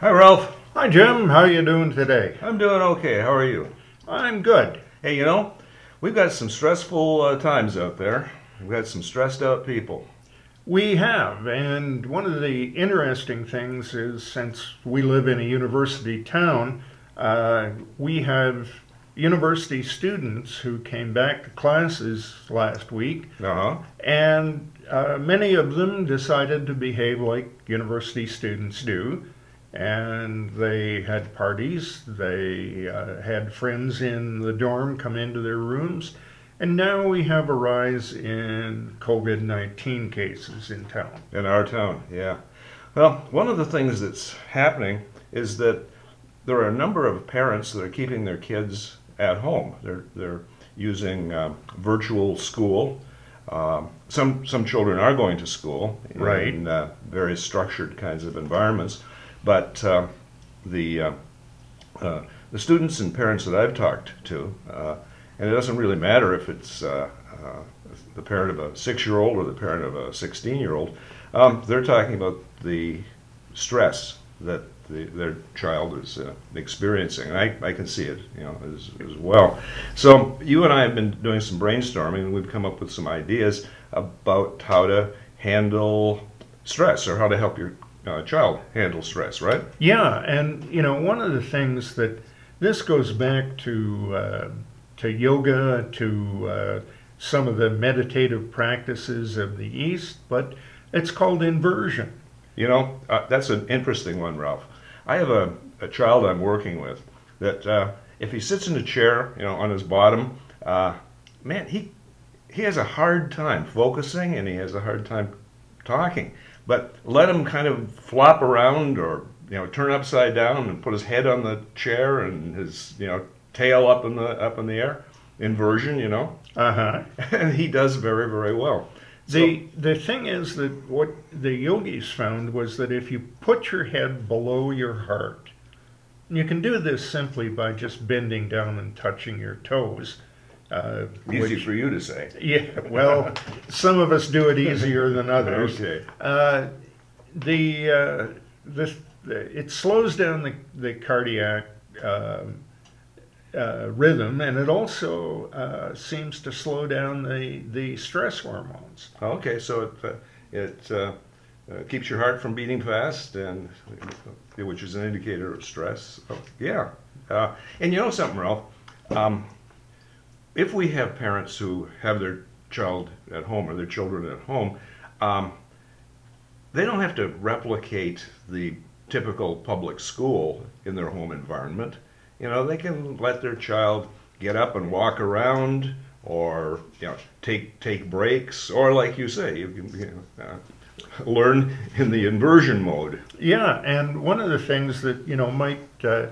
Hi, Ralph. Hi, Jim. How are you doing today? I'm doing okay. How are you? I'm good. Hey, you know, we've got some stressful uh, times out there. We've got some stressed out people. We have, and one of the interesting things is since we live in a university town, uh, we have university students who came back to classes last week, Uh huh. and uh, many of them decided to behave like university students do. And they had parties, they uh, had friends in the dorm come into their rooms, and now we have a rise in COVID 19 cases in town. In our town, yeah. Well, one of the things that's happening is that there are a number of parents that are keeping their kids at home. They're they're using um, virtual school. Um, some some children are going to school Right. in uh, very structured kinds of environments, but uh, the uh, uh, the students and parents that I've talked to, uh, and it doesn't really matter if it's the parent of a six-year-old or the parent of a 16-year-old, um, they're talking about the stress that the, their child is uh, experiencing. And I, I can see it, you know, as, as well. So you and I have been doing some brainstorming, and we've come up with some ideas about how to handle stress or how to help your uh, child handle stress, right? Yeah, and you know, one of the things that this goes back to uh, to yoga, to uh, some of the meditative practices of the East, but it's called inversion. You know, uh, that's an interesting one, Ralph. I have a, a child I'm working with that uh, if he sits in a chair, you know, on his bottom, uh, man, he he has a hard time focusing and he has a hard time talking. But let him kind of flop around or you know turn upside down and put his head on the chair and his you know tail up in the up in the air, inversion, you know, Uh huh. and he does very very well. The the thing is that what the yogis found was that if you put your head below your heart, and you can do this simply by just bending down and touching your toes. Uh, Easy which- for you to say. Yeah, well, some of us do it easier than others. Okay. Uh, the uh, the it slows down the the cardiac um uh, rhythm, and it also uh, seems to slow down the the stress hormones. Okay, so it uh, it uh, uh, keeps your heart from beating fast, and which is an indicator of stress. Oh, yeah, uh, and you know something, Ralph. Um, if we have parents who have their child at home or their children at home, um, they don't have to replicate the typical public school in their home environment. You know, they can let their child get up and walk around, or you know, take take breaks, or like you say, you can you know, uh, learn in the inversion mode. Yeah, and one of the things that you know might uh,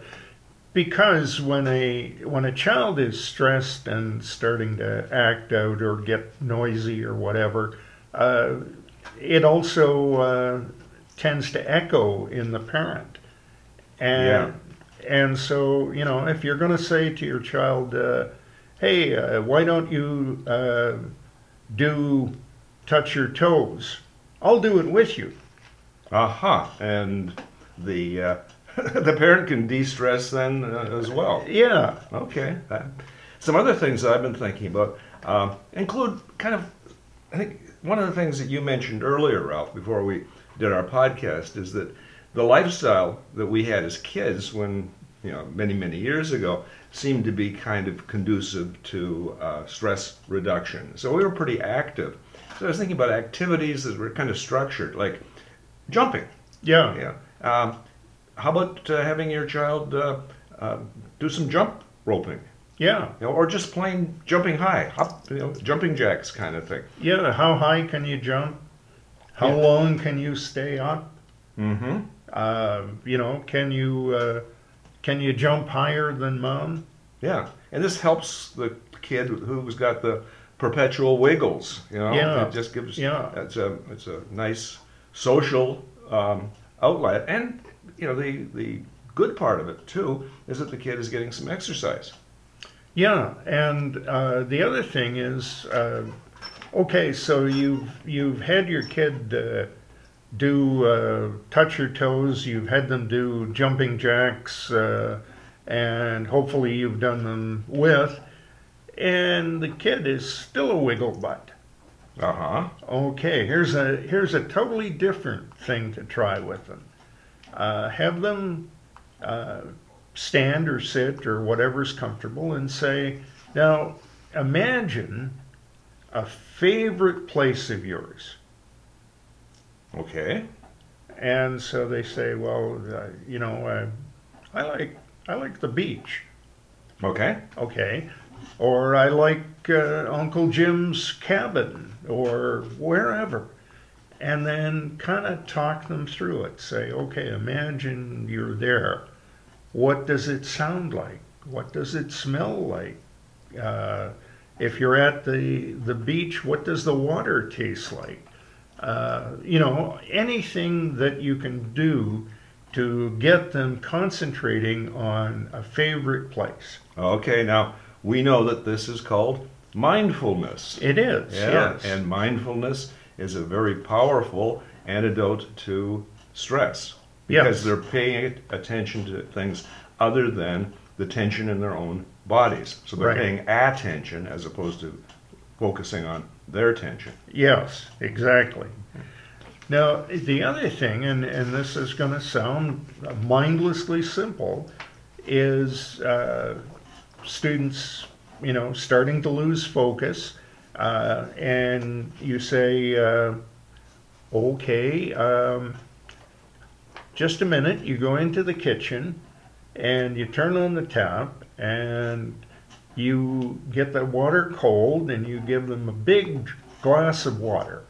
because when a when a child is stressed and starting to act out or get noisy or whatever, uh, it also uh, tends to echo in the parent, and Yeah. and so you know if you're going to say to your child, uh, "Hey, uh, why don't you uh, do touch your toes?" I'll do it with you. Aha, and the uh, the parent can de-stress then uh, as well. Yeah, Okay. Uh, some other things that I've been thinking about um, include kind of, I think one of the things that you mentioned earlier, Ralph, before we did our podcast, is that the lifestyle that we had as kids when, you know, many, many years ago, seemed to be kind of conducive to uh, stress reduction. So we were pretty active. So I was thinking about activities that were kind of structured, like jumping. yeah. Yeah. Um, how about uh, having your child uh, uh, do some jump roping? Yeah, You know, or just plain jumping high, hop, you know, jumping jacks kind of thing. yeah. How high can you jump? How Yeah. long can you stay up? Mm-hmm. Uh, you know, can you uh, can you jump higher than mom? Yeah, and this helps the kid who's got the perpetual wiggles. You know, Yeah. it just gives. Yeah. it's a it's a nice social um, outlet, and you know the the good part of it too is that the kid is getting some exercise. Yeah, and uh, the other thing is, uh, okay, so you've you've had your kid uh, do uh, touch your toes. You've had them do jumping jacks, uh, and hopefully you've done them with. And the kid is still a wiggle butt. Uh huh. Okay, here's a here's a totally different thing to try with them. Uh, have them uh, stand or sit or whatever's comfortable, and say, now imagine a favorite place of yours. Okay. And so they say, well, uh, you know, uh, I like I like the beach. Okay. Okay. Or I like uh, Uncle Jim's cabin or wherever. And then kind of talk them through it. Say, okay, imagine you're there. What does it sound like? What does it smell like? Uh, if you're at the, the beach, what does the water taste like? Uh, you know, anything that you can do to get them concentrating on a favorite place. Okay. Now we know that this is called mindfulness. It is, Yeah. yes. And mindfulness is a very powerful antidote to stress because Yes. they're paying attention to things other than the tension in their own bodies. So they're Right. paying attention as opposed to focusing on their tension. Yes, exactly. Now, the other thing, and, and this is going to sound mindlessly simple, is uh, students, you know, starting to lose focus, uh, and you say, uh, okay, um, just a minute, you go into the kitchen and you turn on the tap and you get the water cold and you give them a big glass of water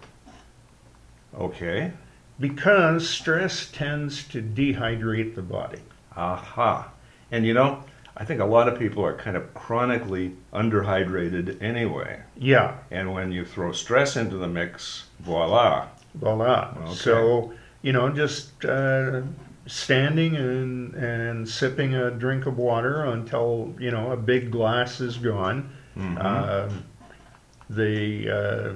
Okay. because stress tends to dehydrate the body. Aha. And you know, I think a lot of people are kind of chronically underhydrated anyway. Yeah, And when you throw stress into the mix, voila. voila. Okay. So, you know, just uh, standing and, and sipping a drink of water until, you know, a big glass is gone. Mhm. Um, the uh,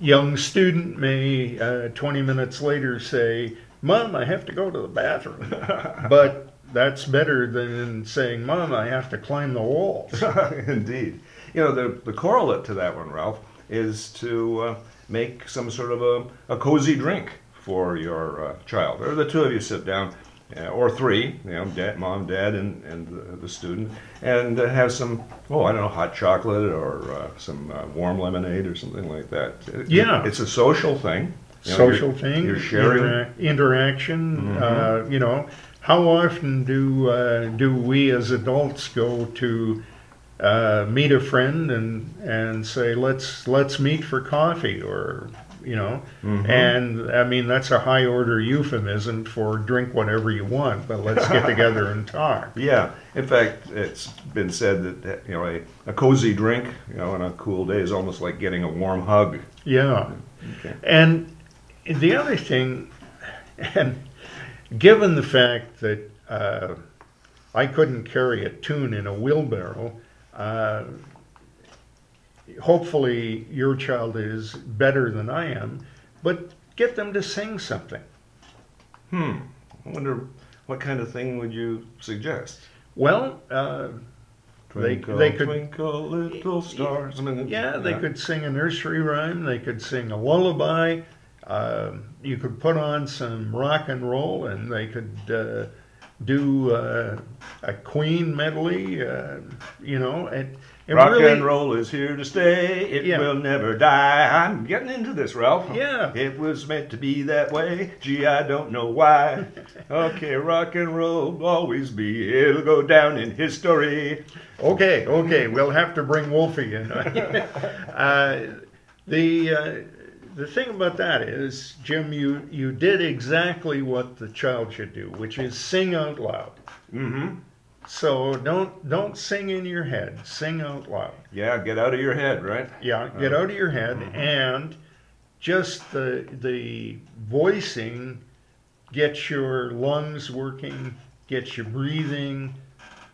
young student may uh, 20 minutes later say, Mom, I have to go to the bathroom. but that's better than saying, Mom, I have to climb the walls. Indeed. You know, the, the correlate to that one, Ralph, is to uh, make some sort of a, a cozy drink for your uh, child. Or the two of you sit down, uh, or three, you know, dad, mom, dad, and, and the, the student, and uh, have some, oh, I don't know, hot chocolate or uh, some uh, warm lemonade or something like that. It- Yeah. It's a social thing. You know, you're- Social thing, You're sharing. intera- interaction. Mhm. Uh, you know, how often do uh, do we as adults go to uh, meet a friend and and say let's let's meet for coffee or you know, Mhm. and I mean that's a high order euphemism for drink whatever you want, but let's get together and talk. Yeah, in fact, it's been said that you know a, a cozy drink, you know, on a cool day is almost like getting a warm hug. Yeah. Okay. And the other thing, and given the fact that uh, I couldn't carry a tune in a wheelbarrow, uh, hopefully your child is better than I am, but get them to sing something. Hmm. I wonder what kind of thing would you suggest? Well, uh, They- Twinkle, they could- twinkle, little stars. I mean, yeah, they could sing a nursery rhyme, they could sing a lullaby, um, you could put on some rock and roll, and they could uh, do uh, a Queen medley. Uh, you know, and, and Rock really, and roll is here to stay. It Yeah. will never die. I'm getting into this, Ralph. Yeah. It was meant to be that way. Gee, I don't know why. okay, rock and roll will always be. It'll go down in history. Okay, okay, we'll have to bring Wolfie in. uh, the uh, the thing about that is, Jim, you you did exactly what the child should do, which is sing out loud. Mm-hmm. So don't don't sing in your head. Sing out loud. Yeah, get out of your head, right? Yeah, get out of your head and just the the voicing gets your lungs working, gets your breathing,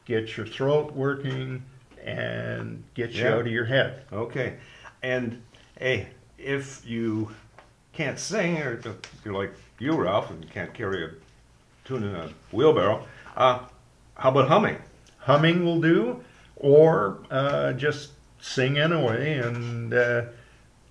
gets your throat working, and gets you out of your head. Okay. And hey, if you can't sing, or you're like you, Ralph, and can't carry a tune in a wheelbarrow, uh, how about humming? Humming will do, or uh, just sing anyway and uh,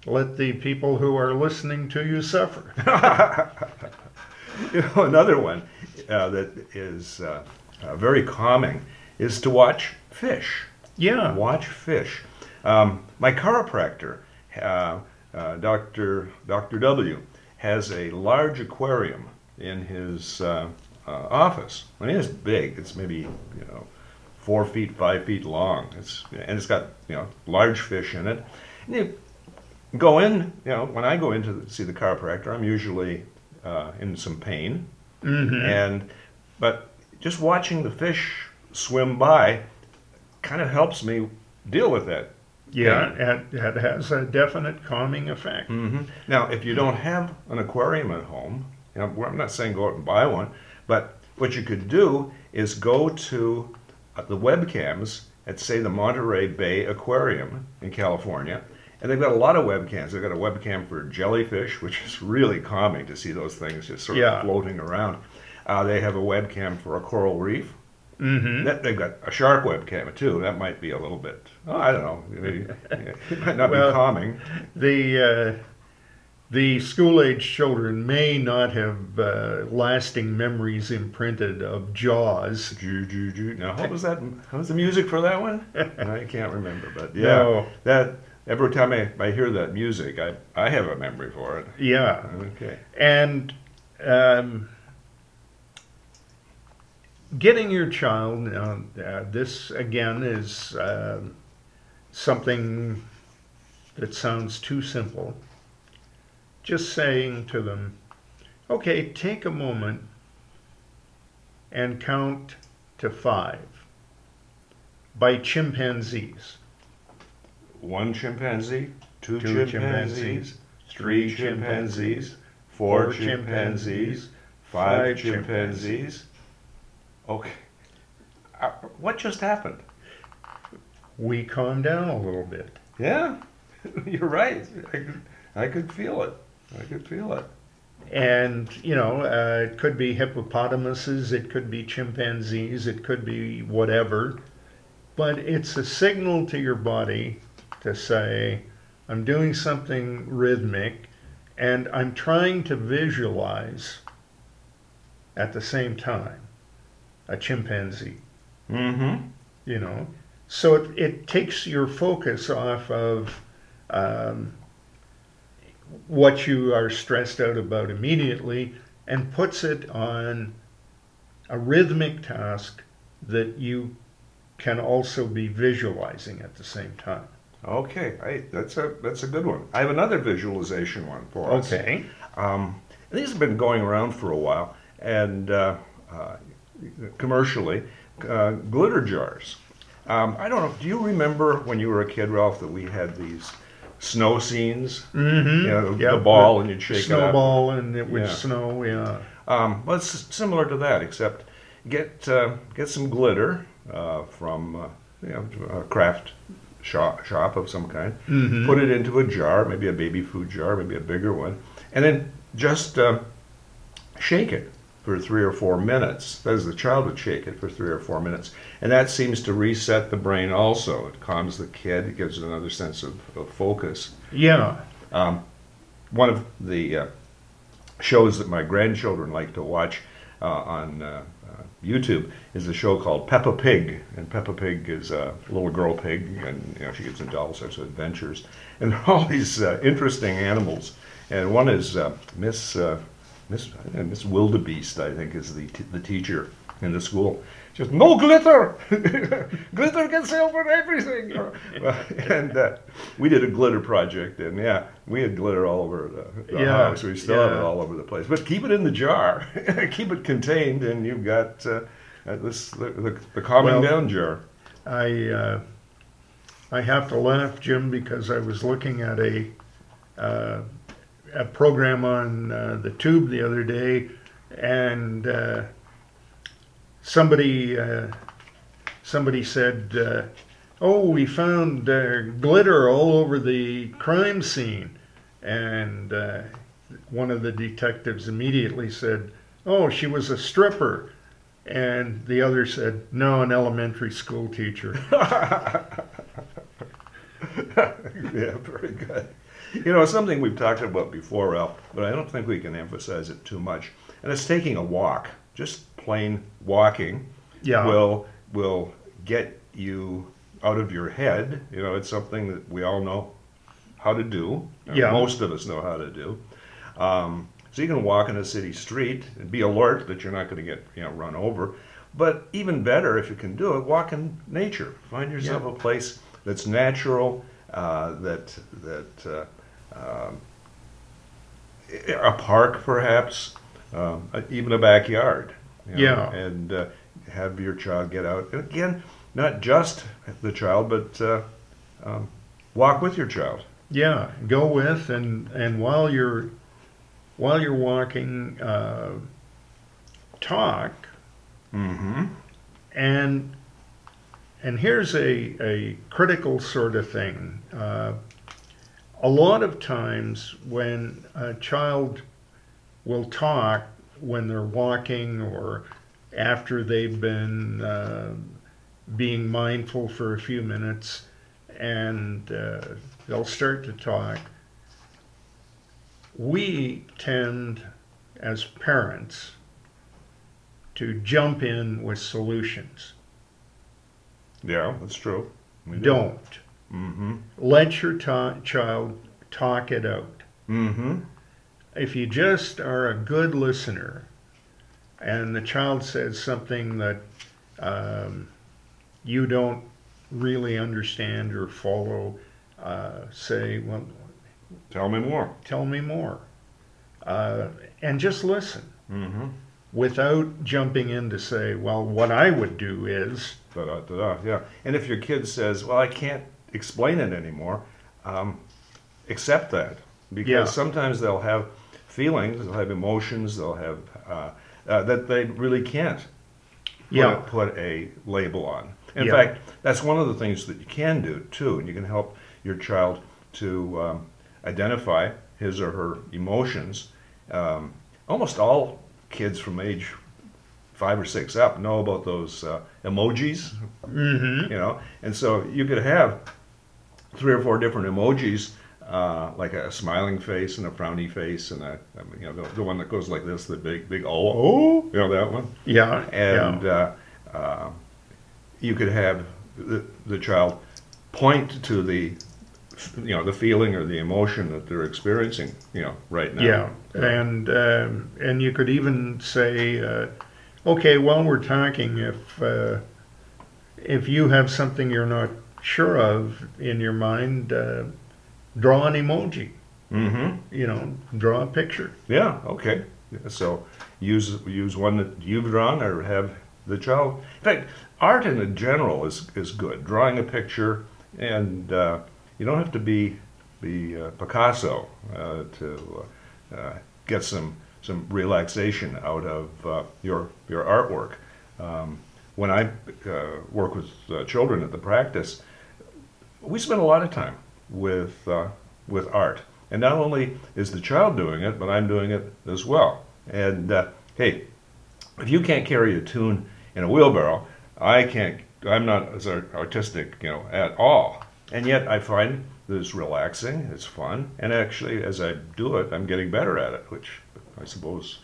let the people who are listening to you suffer. you know, another one uh, that is uh, uh, very calming is to watch fish. Yeah. Watch fish. Um, my chiropractor, uh, uh, Dr. Dr. W, has a large aquarium in his uh, office. I mean, it's big. It's maybe you know four feet, five feet long. It's and it's got you know large fish in it. And you go in. You know, when I go in to see the chiropractor, I'm usually uh, in some pain, Mm-hmm. and but just watching the fish swim by kind of helps me deal with that. Yeah, it, it has a definite calming effect. hmm Now, if you don't have an aquarium at home, you know, I'm not saying go out and buy one, but what you could do is go to uh, the webcams at, say, the Monterey Bay Aquarium in California, and they've got a lot of webcams. They've got a webcam for jellyfish, which is really calming to see those things just sort of Yeah. floating around. Uh, they have a webcam for a coral reef. Mm-hmm. That, they've got a shark web webcam too. That might be a little bit. Oh, I don't know. Maybe, it might not Well- be calming. The uh, the school age children may not have uh, lasting memories imprinted of Jaws. Ju, ju, ju. Now, what was that? What was the music for that one? I can't remember, but yeah, No. that every time I, I hear that music, I, I have a memory for it. Yeah, Okay. and um, getting your child. Uh, uh, this again is uh, something that sounds too simple. Just saying to them, okay, take a moment and count to five by chimpanzees. One chimpanzee, two, Two chimpanzees, chimpanzees, three chimpanzees, four chimpanzees, five five chimpanzees. Okay. Uh, what just happened? We calmed down a little bit. Yeah, you're right. I could, I could feel it. I could feel it. And, you know, uh, it could be hippopotamuses, it could be chimpanzees, it could be whatever. But it's a signal to your body to say, I'm doing something rhythmic and I'm trying to visualize at the same time a chimpanzee, Mm-hmm. you know. So it, it takes your focus off of um, what you are stressed out about immediately and puts it on a rhythmic task that you can also be visualizing at the same time. Okay, I, that's a that's a good one. I have another visualization one for us. Okay. Um, these have been going around for a while, and uh, uh, commercially, uh, glitter jars. Um, I don't know. Do you remember when you were a kid, Ralph, that we had these snow scenes? Mm-hmm. You know, the ball and you'd shake it up. Snowball and it would Yeah. snow, yeah. Um, well, it's similar to that, except get uh, get some glitter uh, from uh, you know a craft shop, shop of some kind. Mhm. Put it into a jar, maybe a baby food jar, maybe a bigger one, and then just uh, shake it for three or four minutes. That is, the child would shake it for three or four minutes, and that seems to reset the brain. Also, it calms the kid. It gives it another sense of, of focus. Yeah. Um, one of the uh, shows that my grandchildren like to watch uh, on uh, uh, YouTube is a show called Peppa Pig, and Peppa Pig is a little girl pig, and you know she gets into all sorts of adventures, and all these uh, interesting animals, and one is uh, Miss uh, Miss Miss Wildebeest, I think, is the t- the teacher in the school. Just no glitter, glitter gets over everything. And uh, we did a glitter project, and yeah, we had glitter all over the, the Yeah, house. We still have it all over the place. But keep it in the jar, keep it contained, and you've got uh, uh, this the, the, the calming Well- down jar. I uh, I have to laugh, Jim, because I was looking at a uh, a program on uh, the tube the other day, and uh, somebody uh, somebody said, uh, "Oh, we found uh, glitter all over the crime scene," and one of the detectives immediately said, "Oh, she was a stripper," and the other said, "No, an elementary school teacher." yeah, very good. You know, it's something we've talked about before, Ralph, but I don't think we can emphasize it too much. And it's taking a walk. Just plain walking Yeah. will will get you out of your head. You know, it's something that we all know how to do. Yeah. Most of us know how to do. Um, so you can walk in a city street and be alert that you're not going to get you know run over. But even better, if you can do it, walk in nature. Find yourself a place that's natural, uh, that that uh, um, a park perhaps, um, even a backyard. you know, Yeah. And uh, have your child get out. And again, not just the child, but uh, um, walk with your child. Yeah, go with and and while you're while you're walking, uh, talk Mm-hmm. and and here's a a critical sort of thing. Uh, a lot of times when a child will talk when they're walking or after they've been uh, being mindful for a few minutes and uh, they'll start to talk. We tend, as parents, to jump in with solutions. Yeah, that's true. We do. Don't. Mm-hmm. Let your ta- child talk it out. Mm-hmm. If you just are a good listener and the child says something that um, you don't really understand or follow, uh, say, well, Tell me more. tell me more. Uh, and just listen Mm-hmm. without jumping in to say, well, what I would do is, Da-da, da-da, yeah. And if your kid says, "Well, I can't explain it anymore," um, accept that because Yeah. sometimes they'll have feelings, they'll have emotions, they'll have uh, uh, that they really can't put, Yeah. a, put a label on. In Yeah. fact, that's one of the things that you can do too, and you can help your child to um, identify his or her emotions. Um, almost all kids from age five or six up know about those uh, emojis, mm-hmm, you know, and so you could have three or four different emojis, uh, like a smiling face and a frowny face, and a you know the, the one that goes like this, the big big oh oh, you know that one, yeah, and yeah, uh, uh, you could have the, the child point to the you know the feeling or the emotion that they're experiencing, you know, right now. yeah, and um, and you could even say, uh, okay, while we're talking, if uh, if you have something you're not sure of in your mind, uh, draw an emoji. Mm-hmm. You know, draw a picture. Yeah, okay. So use use one that you've drawn or have the child. In fact, art in general is, is good. Drawing a picture, and uh, you don't have to be be uh, Picasso uh, to uh, get some some relaxation out of uh, your your artwork. Um, when I uh, work with uh, children at the practice, we spend a lot of time with uh, with art, and not only is the child doing it, but I'm doing it as well. And uh, hey, if you can't carry a tune in a wheelbarrow, I can't. I'm not as artistic, you know, at all. And yet, I find that it's relaxing, it's fun, and actually, as I do it, I'm getting better at it, which I suppose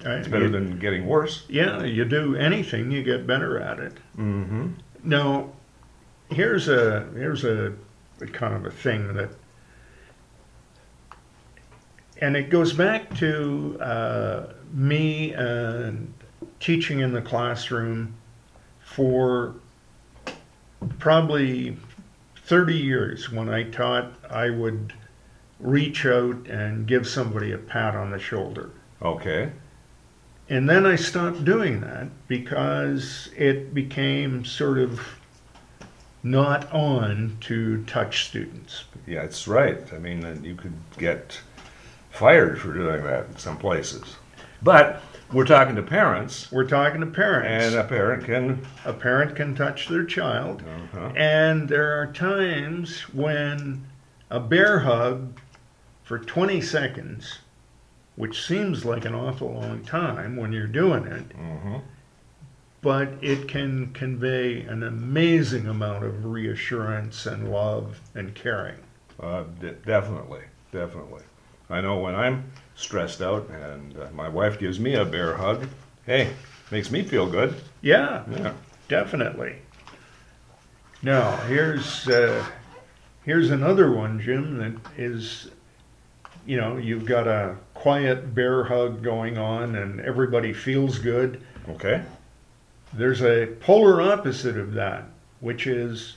it's better than getting worse. Yeah, you do anything, you get better at it. Mm-hmm. Now, here's a here's a, a kind of a thing that, and it goes back to uh, me and teaching in the classroom for probably 30 years. When I taught, I would reach out and give somebody a pat on the shoulder. Okay. And then I stopped doing that because it became sort of not on to touch students. Yeah, it's right. I mean, you could get fired for doing that in some places. But we're talking to parents, We're talking to parents. and a parent can. a parent can touch their child. Uh-huh. And there are times when a bear hug for 20 seconds which seems like an awful long time when you're doing it, Mm-hmm. But it can convey an amazing amount of reassurance and love and caring. Uh, de- definitely, definitely. I know when I'm stressed out and uh, my wife gives me a bear hug, hey, makes me feel good. Yeah, Yeah. definitely. Now, here's uh, here's another one, Jim, that is, you know, you've got a quiet bear hug going on and everybody feels good. Okay. There's a polar opposite of that, which is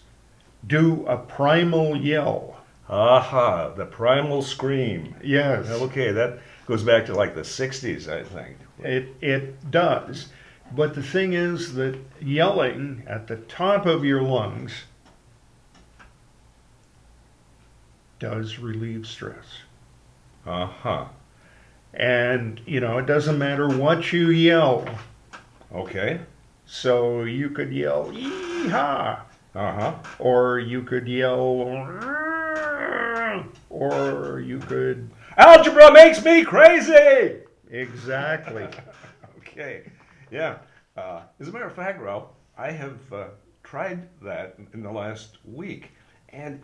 do a primal yell. Aha, the primal scream. Yes, Okay, that goes back to like the 60s, I think. it, it does. But the thing is that yelling at the top of your lungs does relieve stress. Uh huh. And, you know, it doesn't matter what you yell. Okay. So you could yell, yee-haw, Uh huh. or you could yell, or you could, Algebra makes me crazy! exactly. Okay. Yeah. Uh, as a matter of fact, Ralph, I have uh, tried that in the last week. And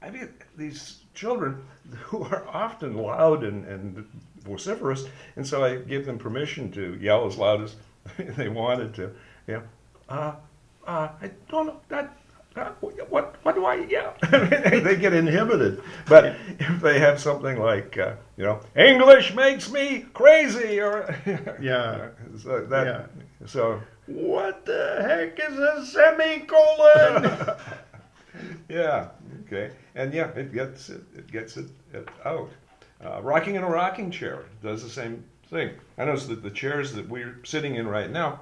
I mean, these children who are often loud and, and vociferous, and so I gave them permission to yell as loud as they wanted to. Yeah. Uh, uh, I don't know that. Uh, what what do I yell? they get inhibited. But if they have something like uh, you know English makes me crazy or Yeah. so that Yeah. so What the heck is a semicolon? yeah okay and yeah it gets it, it gets it, it out. Uh, rocking in a rocking chair does the same thing. I notice that the chairs that we're sitting in right now,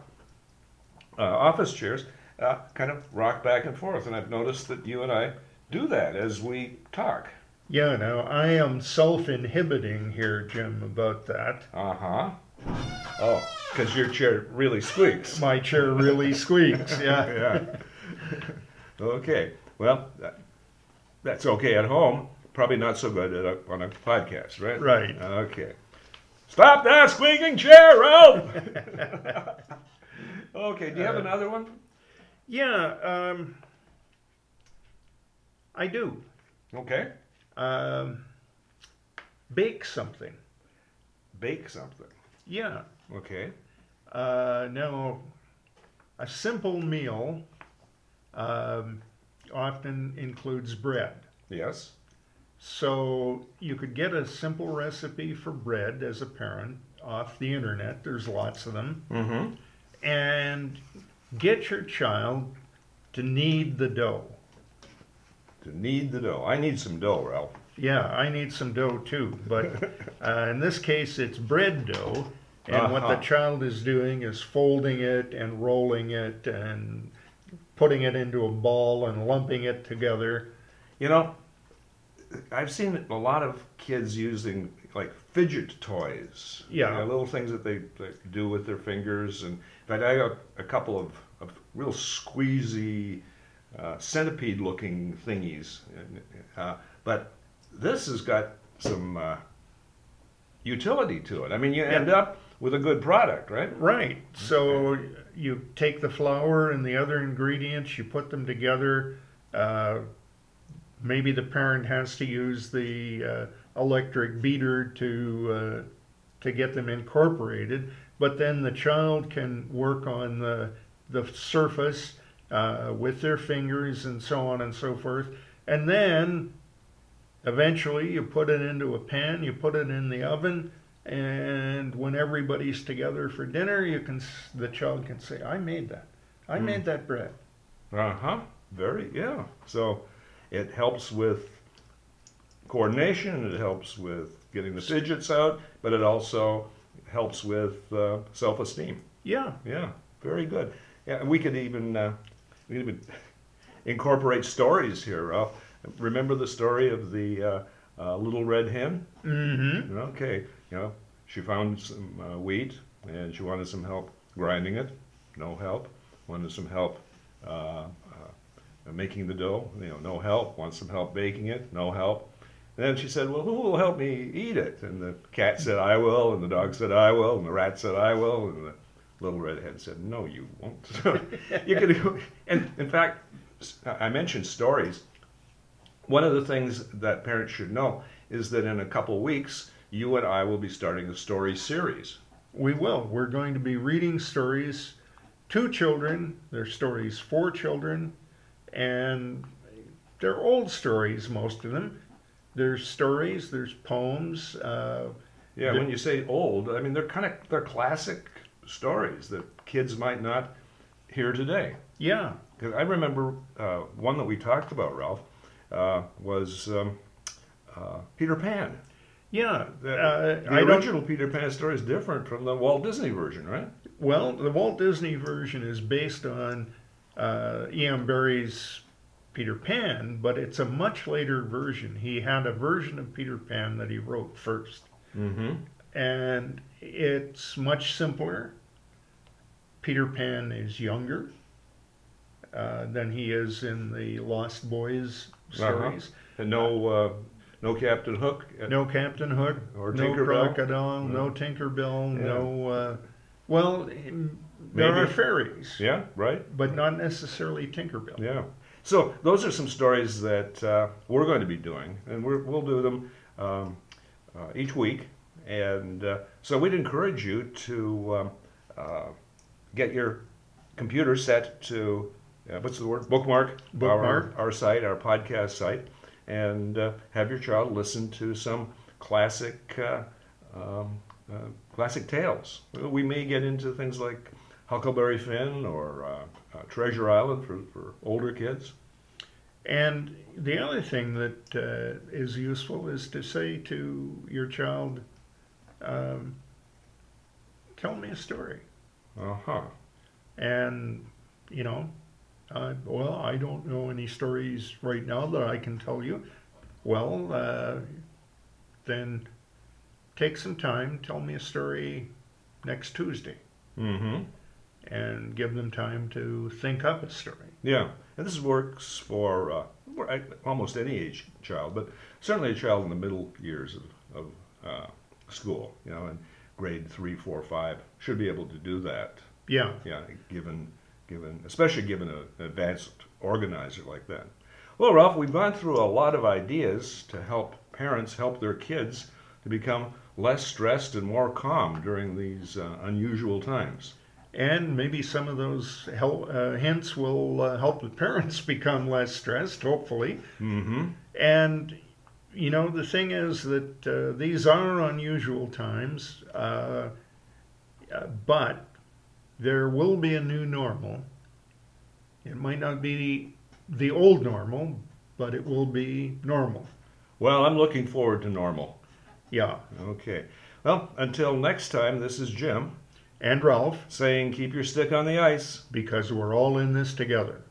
uh, office chairs, uh, kind of rock back and forth, and I've noticed that you and I do that as we talk. yeah, now I am self inhibiting here, Jim, about that. Uh huh. Oh, because your chair really squeaks. My chair really squeaks, yeah. yeah. okay. Well, that, that's okay at home. Probably not so good at a, on a podcast, right? Right. Okay. Stop that squeaking chair, Ralph! okay. Do you have Uh, another one? Yeah, um, I do. Okay. Um, bake something. Bake something. Yeah. Okay. Uh, now, a simple meal um, often includes bread. Yes. So you could get a simple recipe for bread as a parent off the internet. There's lots of them. Mm-hmm. And get your child to knead the dough. To knead the dough. I need some dough, Ralph. Yeah, I need some dough too, but uh, in this case, it's bread dough. And what the Uh-huh. child is doing is folding it and rolling it and putting it into a ball and lumping it together. You know, I've seen a lot of kids using like fidget toys. Yeah. You know, little things that they, they do with their fingers. And fact, I got a couple of, of real squeezy uh, centipede looking thingies. Uh, but this has got some uh, utility to it. I mean, you end up with a good product, right? Right. So you take the flour and the other ingredients, you put them together. Uh, maybe the parent has to use the uh, electric beater to uh, to get them incorporated, but then the child can work on the the surface uh, with their fingers and so on and so forth, and then eventually you put it into a pan, you put it in the oven, and when everybody's together for dinner, you can the child can say, "I made that. I Mm. made that bread." Uh huh. Very, yeah. So it helps with coordination, it helps with getting the fidgets out, but it also helps with uh, self esteem. Yeah, Yeah, very good. Yeah, and we could even uh, we could even incorporate stories here, Ralph. Remember the story of the uh, uh, little red hen? mm-hmm. Okay, you know, she found some uh, wheat and she wanted some help grinding it. No help. Wanted some help uh, uh, making the dough. You know, no help. Wants some help baking it. No help. And then she said, Well, who will help me eat it? And the cat said, I will. And the dog said, I will. And the rat said, I will. And the little red hen said, No, you won't. You could, and in fact, I mentioned stories. One of the things that parents should know is that in a couple weeks, you and I will be starting a story series. We will. We're going to be reading stories to children. They're stories for children, and they're old stories, most of them. There's stories, there's poems. Uh, Yeah, when you say old, I mean they're kind of they're classic stories that kids might not hear today. Yeah, because I remember uh, one that we talked about, Ralph, uh, was um, uh, Peter Pan. yeah. The, Uh, the original Peter Pan story is different from the Walt Disney version, right? Well, the Walt Disney version is based on uh, E.M. Barrie's Peter Pan, but it's a much later version. He had a version of Peter Pan that he wrote first, Mm-hmm. and it's much simpler. Peter Pan is younger uh, than he is in the Lost Boys stories. And no, uh, no Captain Hook. No Captain Hook, Or no Tinkerbell? Crocodile, no No. Tinkerbell, Yeah. no. Uh, well, there Maybe. are fairies. Yeah, right. but not necessarily Tinkerbell. Yeah. So those are some stories that uh, we're going to be doing, and we're, we'll do them um, uh, each week. And uh, so we'd encourage you to um, uh, get your computer set to uh, what's the word bookmark Bookmark. Our, our site, our podcast site, and uh, have your child listen to some classic uh, um, uh, classic tales. We may get into things like Huckleberry Finn or uh, Treasure Island for, for older kids. And the other thing that uh, is useful is to say to your child, um, "Tell me a story." Uh huh. And you know, uh, well, I don't know any stories right now that I can tell you. Well, uh, then take some time. Tell me a story next Tuesday, Mm-hmm. And give them time to think up a story. Yeah, and this works for uh, uh, almost any age child, but certainly a child in the middle years of, of uh, school, you know, in grade three, four, five, should be able to do that. Yeah. Yeah, given given especially given a, an advanced organizer like that. Well, Ralph, we've gone through a lot of ideas to help parents help their kids to become less stressed and more calm during these uh, unusual times. And maybe some of those hel- uh, hints will uh, help the parents become less stressed, hopefully. Mm-hmm. And, you know, the thing is that uh, these are unusual times, uh, uh, but there will be a new normal. It might not be the old normal, but it will be normal. Well, I'm looking forward to normal. Yeah. Okay. Well, until next time, this is Jim And Ralph, saying keep your stick on the ice. because we're all in this together.